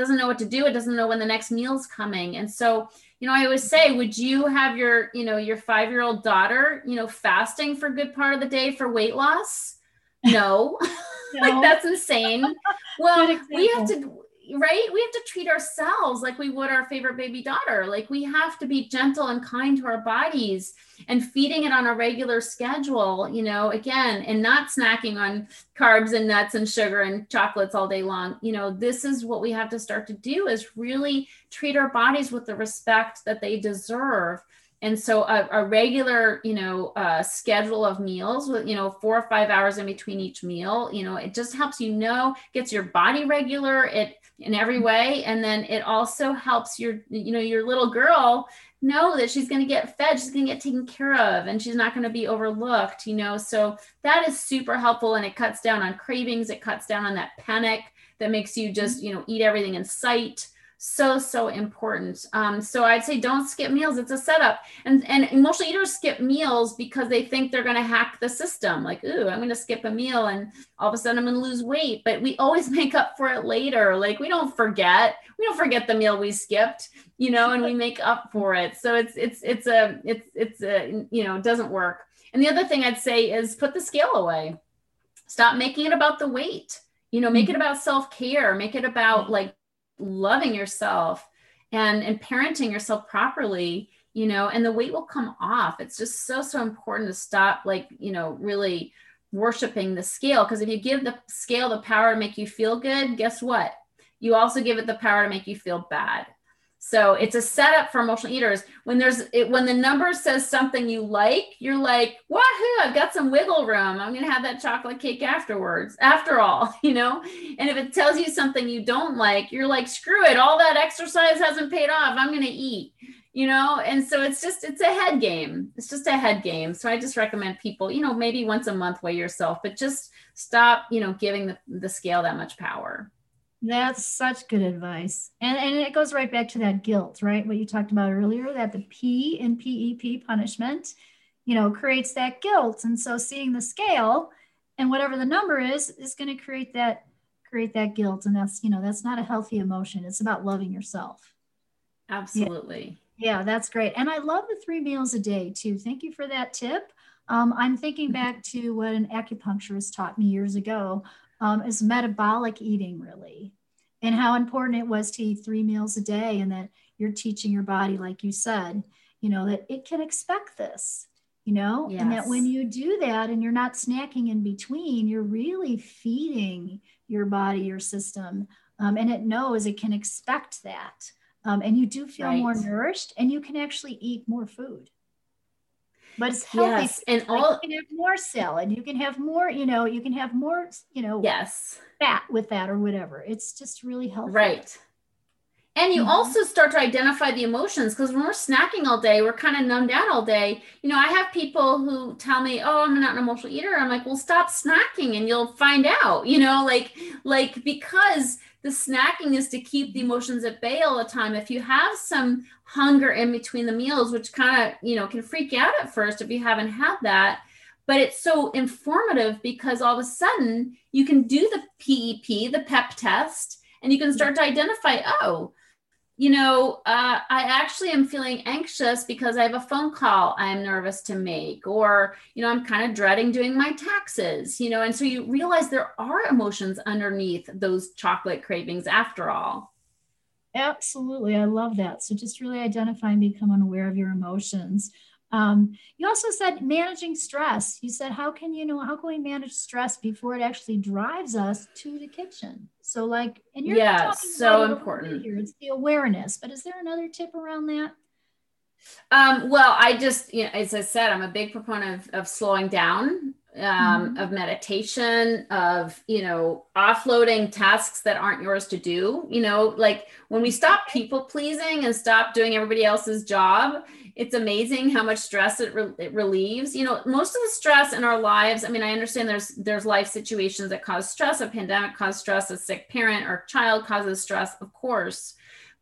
[SPEAKER 2] doesn't know what to do it doesn't know when the next meal's coming. And so you know i always say would you have your you know your five year old daughter you know fasting for a good part of the day for weight loss? No, no. like that's insane. Well we have to right? We have to treat ourselves like we would our favorite baby daughter. Like we have to be gentle and kind to our bodies and feeding it on a regular schedule, you know, again, and not snacking on carbs and nuts and sugar and chocolates all day long. You know, this is what we have to start to do is really treat our bodies with the respect that they deserve and so a, a, regular you know uh, schedule of meals with you know four or five hours in between each meal you know it just helps you know gets your body regular it in every way. And then it also helps your you know your little girl know that she's going to get fed she's going to get taken care of and she's not going to be overlooked you know? So that is super helpful and it cuts down on cravings it cuts down on that panic that makes you just you know eat everything in sight so so important. Um, so i'd say don't skip meals. It's a setup. And and emotional eaters skip meals because they think they're going to hack the system. Like ooh i'm going to skip a meal and all of a sudden i'm going to lose weight. But we always make up for it later. Like we don't forget. We don't forget the meal we skipped you know and we make up for it. So it's it's it's a it's it's a you know it doesn't work. And the other thing i'd say is put the scale away. Stop making it about the weight. You know make it mm-hmm. about self-care. Make it about like loving yourself and and parenting yourself properly you know and the weight will come off. It's just so so important to stop like you know really worshiping the scale because if you give the scale the power to make you feel good guess what? You also give it the power to make you feel bad so it's a setup for emotional eaters. When there's it, when the number says something you like, you're like, wahoo, I've got some wiggle room. I'm gonna have that chocolate cake afterwards. After all, you know. And if it tells you something you don't like, you're like, screw it. All that exercise hasn't paid off. I'm gonna eat. You know, and so it's just it's a head game. It's just a head game. So I just recommend people, you know, maybe once a month weigh yourself, but just stop, you know, giving the, the scale that much power.
[SPEAKER 1] That's such good advice. And, and it goes right back to that guilt, right? What you talked about earlier, that the P in PEP punishment, you know, creates that guilt. And so seeing the scale and whatever the number is, is going to create that create that guilt. And that's, you know, that's not a healthy emotion. It's about loving yourself.
[SPEAKER 2] Absolutely.
[SPEAKER 1] Yeah, yeah that's great. And I love the three meals a day too. Thank you for that tip. Um, I'm thinking back to what an acupuncturist taught me years ago um, is metabolic eating really and how important it was to eat three meals a day and that you're teaching your body like you said you know that it can expect this you know yes. and that when you do that and you're not snacking in between you're really feeding your body your system um, and it knows it can expect that um, and you do feel right. more nourished and you can actually eat more food but it's healthy. Yes, and like all you can have more salad. You can have more, you know, you can have more, you know,
[SPEAKER 2] yes,
[SPEAKER 1] fat with that or whatever. It's just really healthy.
[SPEAKER 2] Right. And you mm-hmm. also start to identify the emotions because when we're snacking all day, we're kind of numbed out all day. You know, I have people who tell me, "Oh, I'm not an emotional eater." I'm like, "Well, stop snacking, and you'll find out." You know, like, like because the snacking is to keep the emotions at bay all the time. If you have some hunger in between the meals, which kind of, you know, can freak you out at first if you haven't had that, but it's so informative because all of a sudden you can do the PEP, the PEP test, and you can start to identify, oh, you know, uh, I actually am feeling anxious because I have a phone call I'm nervous to make, or, you know, I'm kind of dreading doing my taxes, you know, and so you realize there are emotions underneath those chocolate cravings after all.
[SPEAKER 1] Absolutely. I love that. So just really identify and become aware of your emotions. Um, you also said managing stress. You said, how can you know, how can we manage stress before it actually drives us to the kitchen? So, like, and you're
[SPEAKER 2] yeah, so important
[SPEAKER 1] here. It's the awareness, but is there another tip around that?
[SPEAKER 2] Um, well, I just, you know, as I said, I'm a big proponent of, of slowing down, um, mm-hmm. of meditation, of, you know, offloading tasks that aren't yours to do. You know, like when we stop people pleasing and stop doing everybody else's job, it's amazing how much stress it, re- it, relieves you know most of the stress in our lives i mean i understand there's there's life situations that cause stress a pandemic causes stress a sick parent or child causes stress of course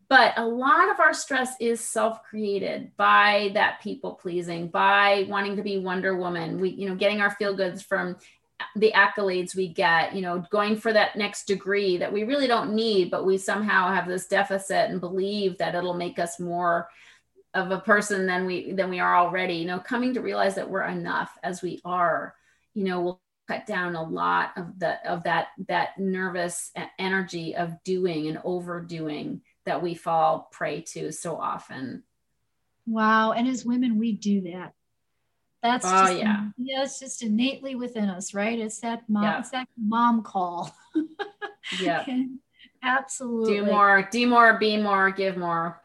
[SPEAKER 2] but a lot of our stress is self-created by that people pleasing by wanting to be wonder woman. We you know getting our feel goods from the accolades we get you know going for that next degree that we really don't need but we somehow have this deficit and believe that it'll make us more of a person than we than we are already. You know coming to realize that we're enough as we are you know will cut down a lot of the of that that nervous energy of doing and overdoing that we fall prey to so often
[SPEAKER 1] wow and as women we do that that's
[SPEAKER 2] oh,
[SPEAKER 1] just
[SPEAKER 2] yeah.
[SPEAKER 1] yeah it's just innately within us right it's that mom yeah. it's that mom call
[SPEAKER 2] yeah
[SPEAKER 1] absolutely
[SPEAKER 2] do more do more be more give more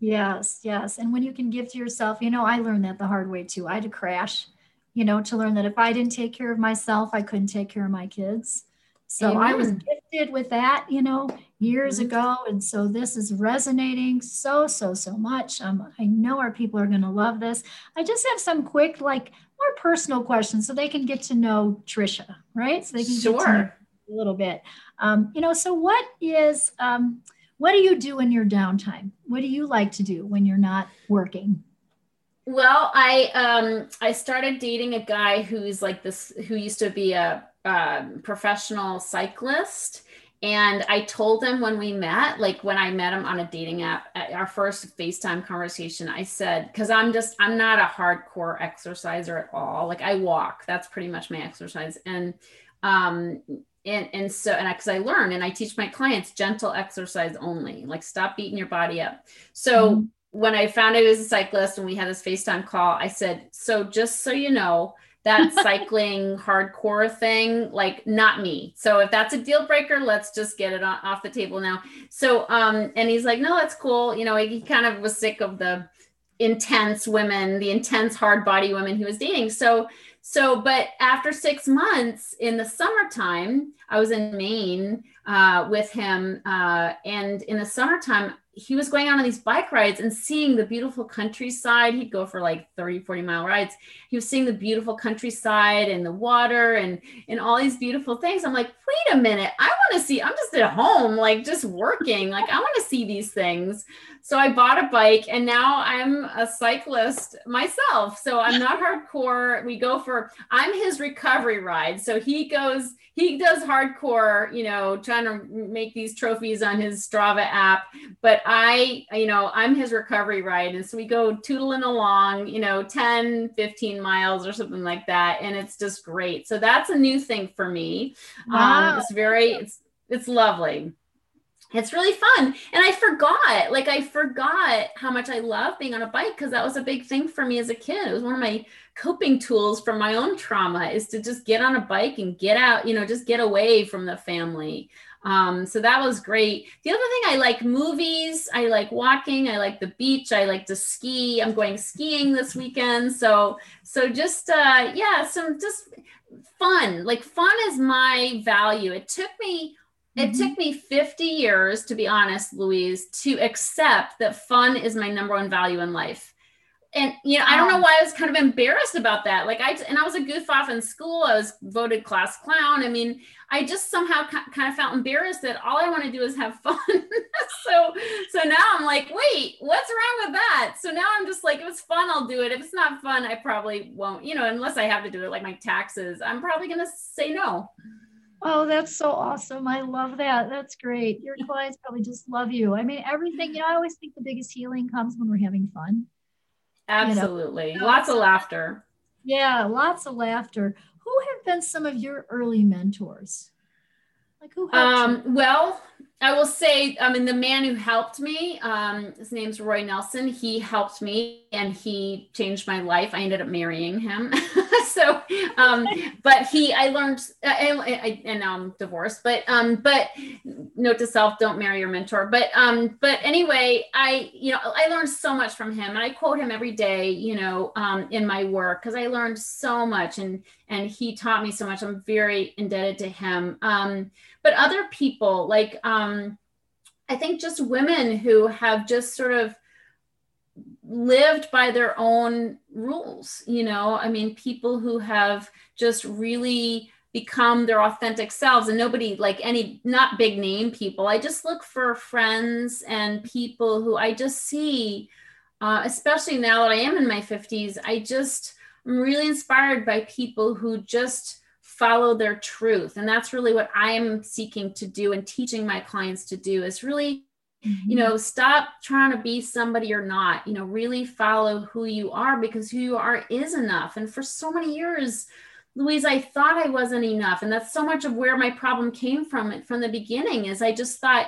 [SPEAKER 1] Yes, yes. And when you can give to yourself, you know, I learned that the hard way too. I had to crash, you know, to learn that if I didn't take care of myself, I couldn't take care of my kids. So Amen. I was gifted with that, you know, years mm-hmm. ago. And so this is resonating so, so, so much. Um, I know our people are going to love this. I just have some quick, like more personal questions so they can get to know Tricia, right? So they can
[SPEAKER 2] sure.
[SPEAKER 1] get to know a little bit. Um, you know, so what is, um, what do you do in your downtime? What do you like to do when you're not working?
[SPEAKER 2] Well, I um I started dating a guy who's like this who used to be a, a professional cyclist and I told him when we met, like when I met him on a dating app, our first FaceTime conversation, I said, because I'm just, I'm not a hardcore exerciser at all. Like I walk, that's pretty much my exercise. And, um, and, and so, and because I, I learn and I teach my clients gentle exercise only, like stop beating your body up. So mm-hmm. when I found out he was a cyclist and we had this FaceTime call, I said, so just so you know, that cycling hardcore thing like not me. So if that's a deal breaker let's just get it on, off the table now. So um and he's like no that's cool. You know he kind of was sick of the intense women the intense hard body women he was dating. So so but after six months in the summertime i was in maine uh, with him uh, and in the summertime he was going out on these bike rides and seeing the beautiful countryside. He'd go for like 30, 40 mile rides. He was seeing the beautiful countryside and the water and and all these beautiful things. I'm like, wait a minute, I want to see, I'm just at home, like just working. Like I want to see these things. So I bought a bike and now I'm a cyclist myself. So I'm not hardcore. We go for I'm his recovery ride. So he goes he does hardcore, you know, trying to make these trophies on his Strava app. But I, you know, I'm his recovery ride. And so we go tootling along, you know, 10, 15 miles or something like that. And it's just great. So that's a new thing for me. Um, wow. Um, it's very, it's, it's lovely it's really fun and i forgot like i forgot how much i love being on a bike because that was a big thing for me as a kid it was one of my coping tools from my own trauma is to just get on a bike and get out, you know, just get away from the family. Um, so that was great. The other thing, I like movies. I like walking. I like the beach. I like to ski. I'm going skiing this weekend. So, so just, uh, yeah, some just fun. Like fun is my value. It took me, it mm-hmm. took me 50 years, to be honest, Louise, to accept that fun is my number one value in life and you know, I don't know why I was kind of embarrassed about that. Like I and I was a goof off in school. I was voted class clown. I mean, I just somehow kind of felt embarrassed that all I want to do is have fun. so so now I'm like, wait, what's wrong with that? So now I'm just like, if it's fun, I'll do it. If it's not fun, I probably won't. You know, unless I have to do it, like my taxes, I'm probably gonna say no.
[SPEAKER 1] Oh, that's so awesome. I love that. That's great. Your clients probably just love you. I mean, everything, you know, I always think the biggest healing comes when we're having fun.
[SPEAKER 2] Absolutely. You know? Lots of laughter.
[SPEAKER 1] Yeah, lots of laughter. Who have been some of your early mentors?
[SPEAKER 2] Like who um? Well, I will say, I mean, the man who helped me, um, his name's Roy Nelson. He helped me and he changed my life. I ended up marrying him. so, um, but he, I learned, I, I, and now I'm divorced, but, um, but note to self, don't marry your mentor. But, um, but anyway, I, you know, I learned so much from him and I quote him every day, you know, um, in my work, cause I learned so much and, and he taught me so much. I'm very indebted to him. Um, but other people like um, i think just women who have just sort of lived by their own rules you know? I mean people who have just really become their authentic selves and nobody like any not big name people. I just look for friends and people who i just see uh, especially now that i am in my 50s i just i'm really inspired by people who just follow their truth. And that's really what i'm seeking to do and teaching my clients to do is really mm-hmm. you know stop trying to be somebody you're not you know really follow who you are because who you are is enough. And for so many years louise i thought i wasn't enough. And that's so much of where my problem came from from the beginning is i just thought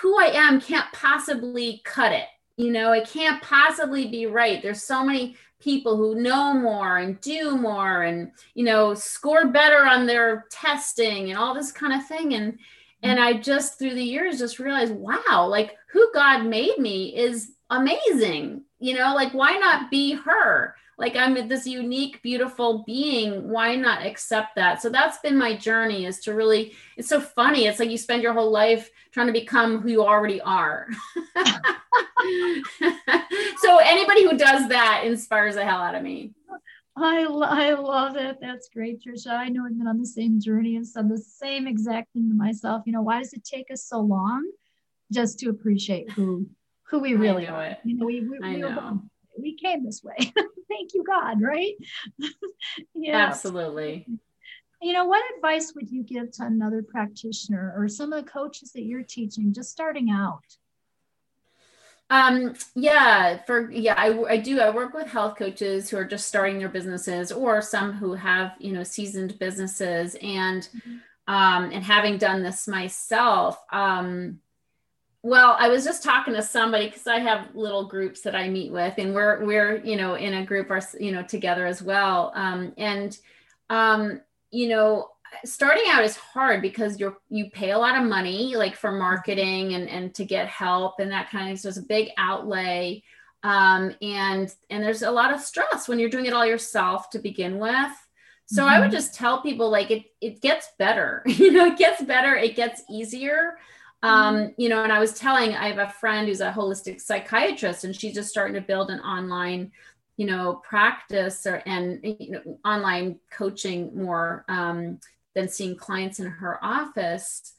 [SPEAKER 2] who i am can't possibly cut it. You know it can't possibly be right. There's so many people who know more and do more and you know score better on their testing and all this kind of thing. And and i just through the years just realized wow like who god made me is amazing. You know like why not be her? Like i'm this unique beautiful being. Why not accept that? So that's been my journey is to really it's so funny. It's like you spend your whole life trying to become who you already are. So anybody who does that inspires the hell out of me
[SPEAKER 1] I, I love it. That's great, Tricia. I know I've been on the same journey and said the same exact thing to myself. You know, why does it take us so long just to appreciate who who we really are.
[SPEAKER 2] it.
[SPEAKER 1] You know, we we, we,
[SPEAKER 2] know.
[SPEAKER 1] we came this way. Thank you, God, right? yeah.
[SPEAKER 2] Absolutely.
[SPEAKER 1] You know, what advice would you give to another practitioner or some of the coaches that you're teaching just starting out?
[SPEAKER 2] Um, yeah, for yeah, I, I do. I work with health coaches who are just starting their businesses, or some who have you know seasoned businesses, and um, and having done this myself. Um, well, I was just talking to somebody because I have little groups that I meet with, and we're we're you know in a group or you know together as well. Um, and um, you know, starting out is hard because you're you pay a lot of money like for marketing and and to get help and that kind of so it's a big outlay. Um and and there's a lot of stress when you're doing it all yourself to begin with. So i would
[SPEAKER 1] Mhm.
[SPEAKER 2] just tell people like it it gets better. You know it gets better. It gets easier. Um you know and i was telling i have a friend who's a holistic psychiatrist and she's just starting to build an online you know practice or and you know online coaching more um than seeing clients in her office.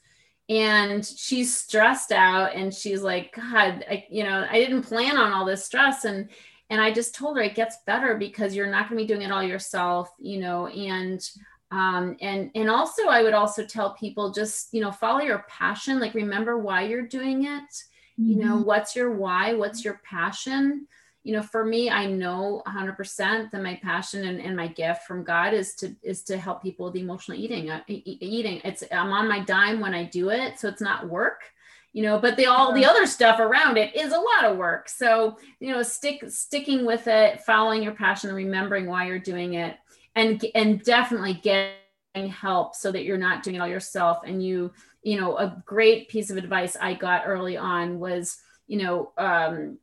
[SPEAKER 2] And she's stressed out and she's like god I, you know i didn't plan on all this stress. And and i just told her it gets better because you're not going to be doing it all yourself you know and um and and also i would also tell people just you know follow your passion like remember why you're doing it. You know
[SPEAKER 1] Mm-hmm.
[SPEAKER 2] what's your why? What's your passion you know for me i know 100% that my passion and, and my gift from god is to is to help people with emotional eating uh, eating. It's i'm on my dime when i do it so it's not work you know but the all the other stuff around it is a lot of work. So you know stick sticking with it following your passion and remembering why you're doing it and and definitely getting help so that you're not doing it all yourself. And you you know a great piece of advice i got early on was you know um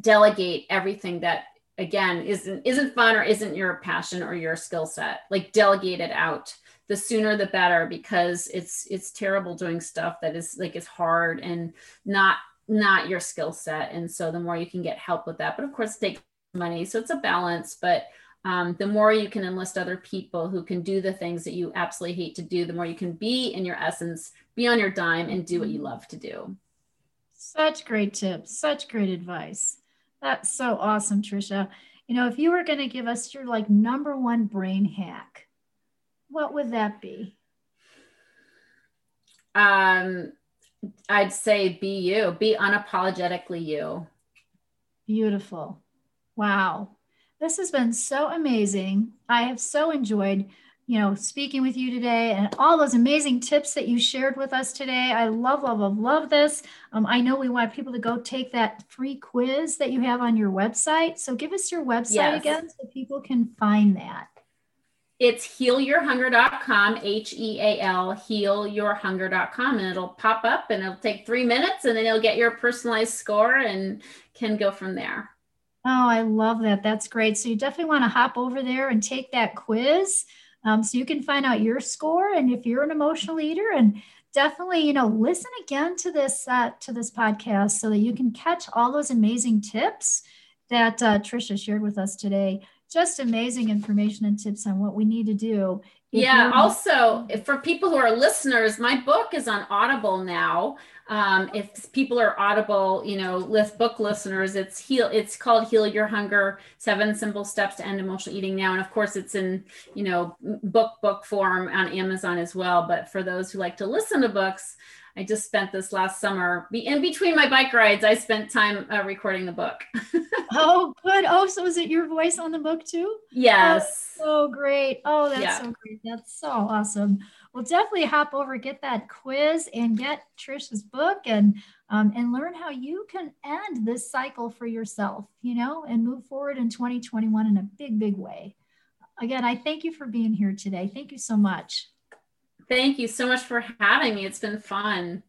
[SPEAKER 2] delegate everything that again isn't isn't fun or isn't your passion or your skill set. Like delegate it out. The sooner the better because it's it's terrible doing stuff that is like is hard and not not your skill set. And so the more you can get help with that but of course it takes money. So it's a balance but um, the more you can enlist other people who can do the things that you absolutely hate to do the more you can be in your essence be on your dime and do what you love to do
[SPEAKER 1] Such great tips, such great advice. That's so awesome, Tricia. You know, if you were going to give us your like number one brain hack, what would that be?
[SPEAKER 2] um i'd say be you be unapologetically you
[SPEAKER 1] Beautiful. Wow. This has been so amazing. I have so enjoyed, you know, speaking with you today and all those amazing tips that you shared with us today. I love, love, love, love this. Um, I know we want people to go take that free quiz that you have on your website. So give us your website
[SPEAKER 2] Yes.
[SPEAKER 1] again so people can find that.
[SPEAKER 2] it's healyourhunger.com h-e-a-l healyourhunger.com and it'll pop up and it'll take three minutes and then you'll get your personalized score and can go from there
[SPEAKER 1] Oh, I love that. That's great. So you definitely want to hop over there and take that quiz um, so you can find out your score and if you're an emotional eater and definitely you know listen again to this uh, to this podcast so that you can catch all those amazing tips that uh, Tricia shared with us today. Just amazing information and tips on what we need to do.
[SPEAKER 2] Yeah
[SPEAKER 1] you're-
[SPEAKER 2] also for people who are listeners my book is on audible now. Um, if people are audible you know list book listeners it's heal it's called heal your hunger seven simple steps to end emotional eating now. And of course it's in you know book book form on amazon as well. But for those who like to listen to books i just spent this last summer in between my bike rides i spent time uh, recording the book
[SPEAKER 1] oh, good. Oh, so is it your voice on the book too?
[SPEAKER 2] yes
[SPEAKER 1] so great. Oh, that's
[SPEAKER 2] Yeah.
[SPEAKER 1] so great. That's so awesome. Well, definitely hop over, get that quiz, and get Tricia's book, and um, and learn how you can end this cycle for yourself. You know, and move forward in 2021 in a big, big way. Again, I thank you for being here today. Thank you so much.
[SPEAKER 2] Thank you so much for having me. It's been fun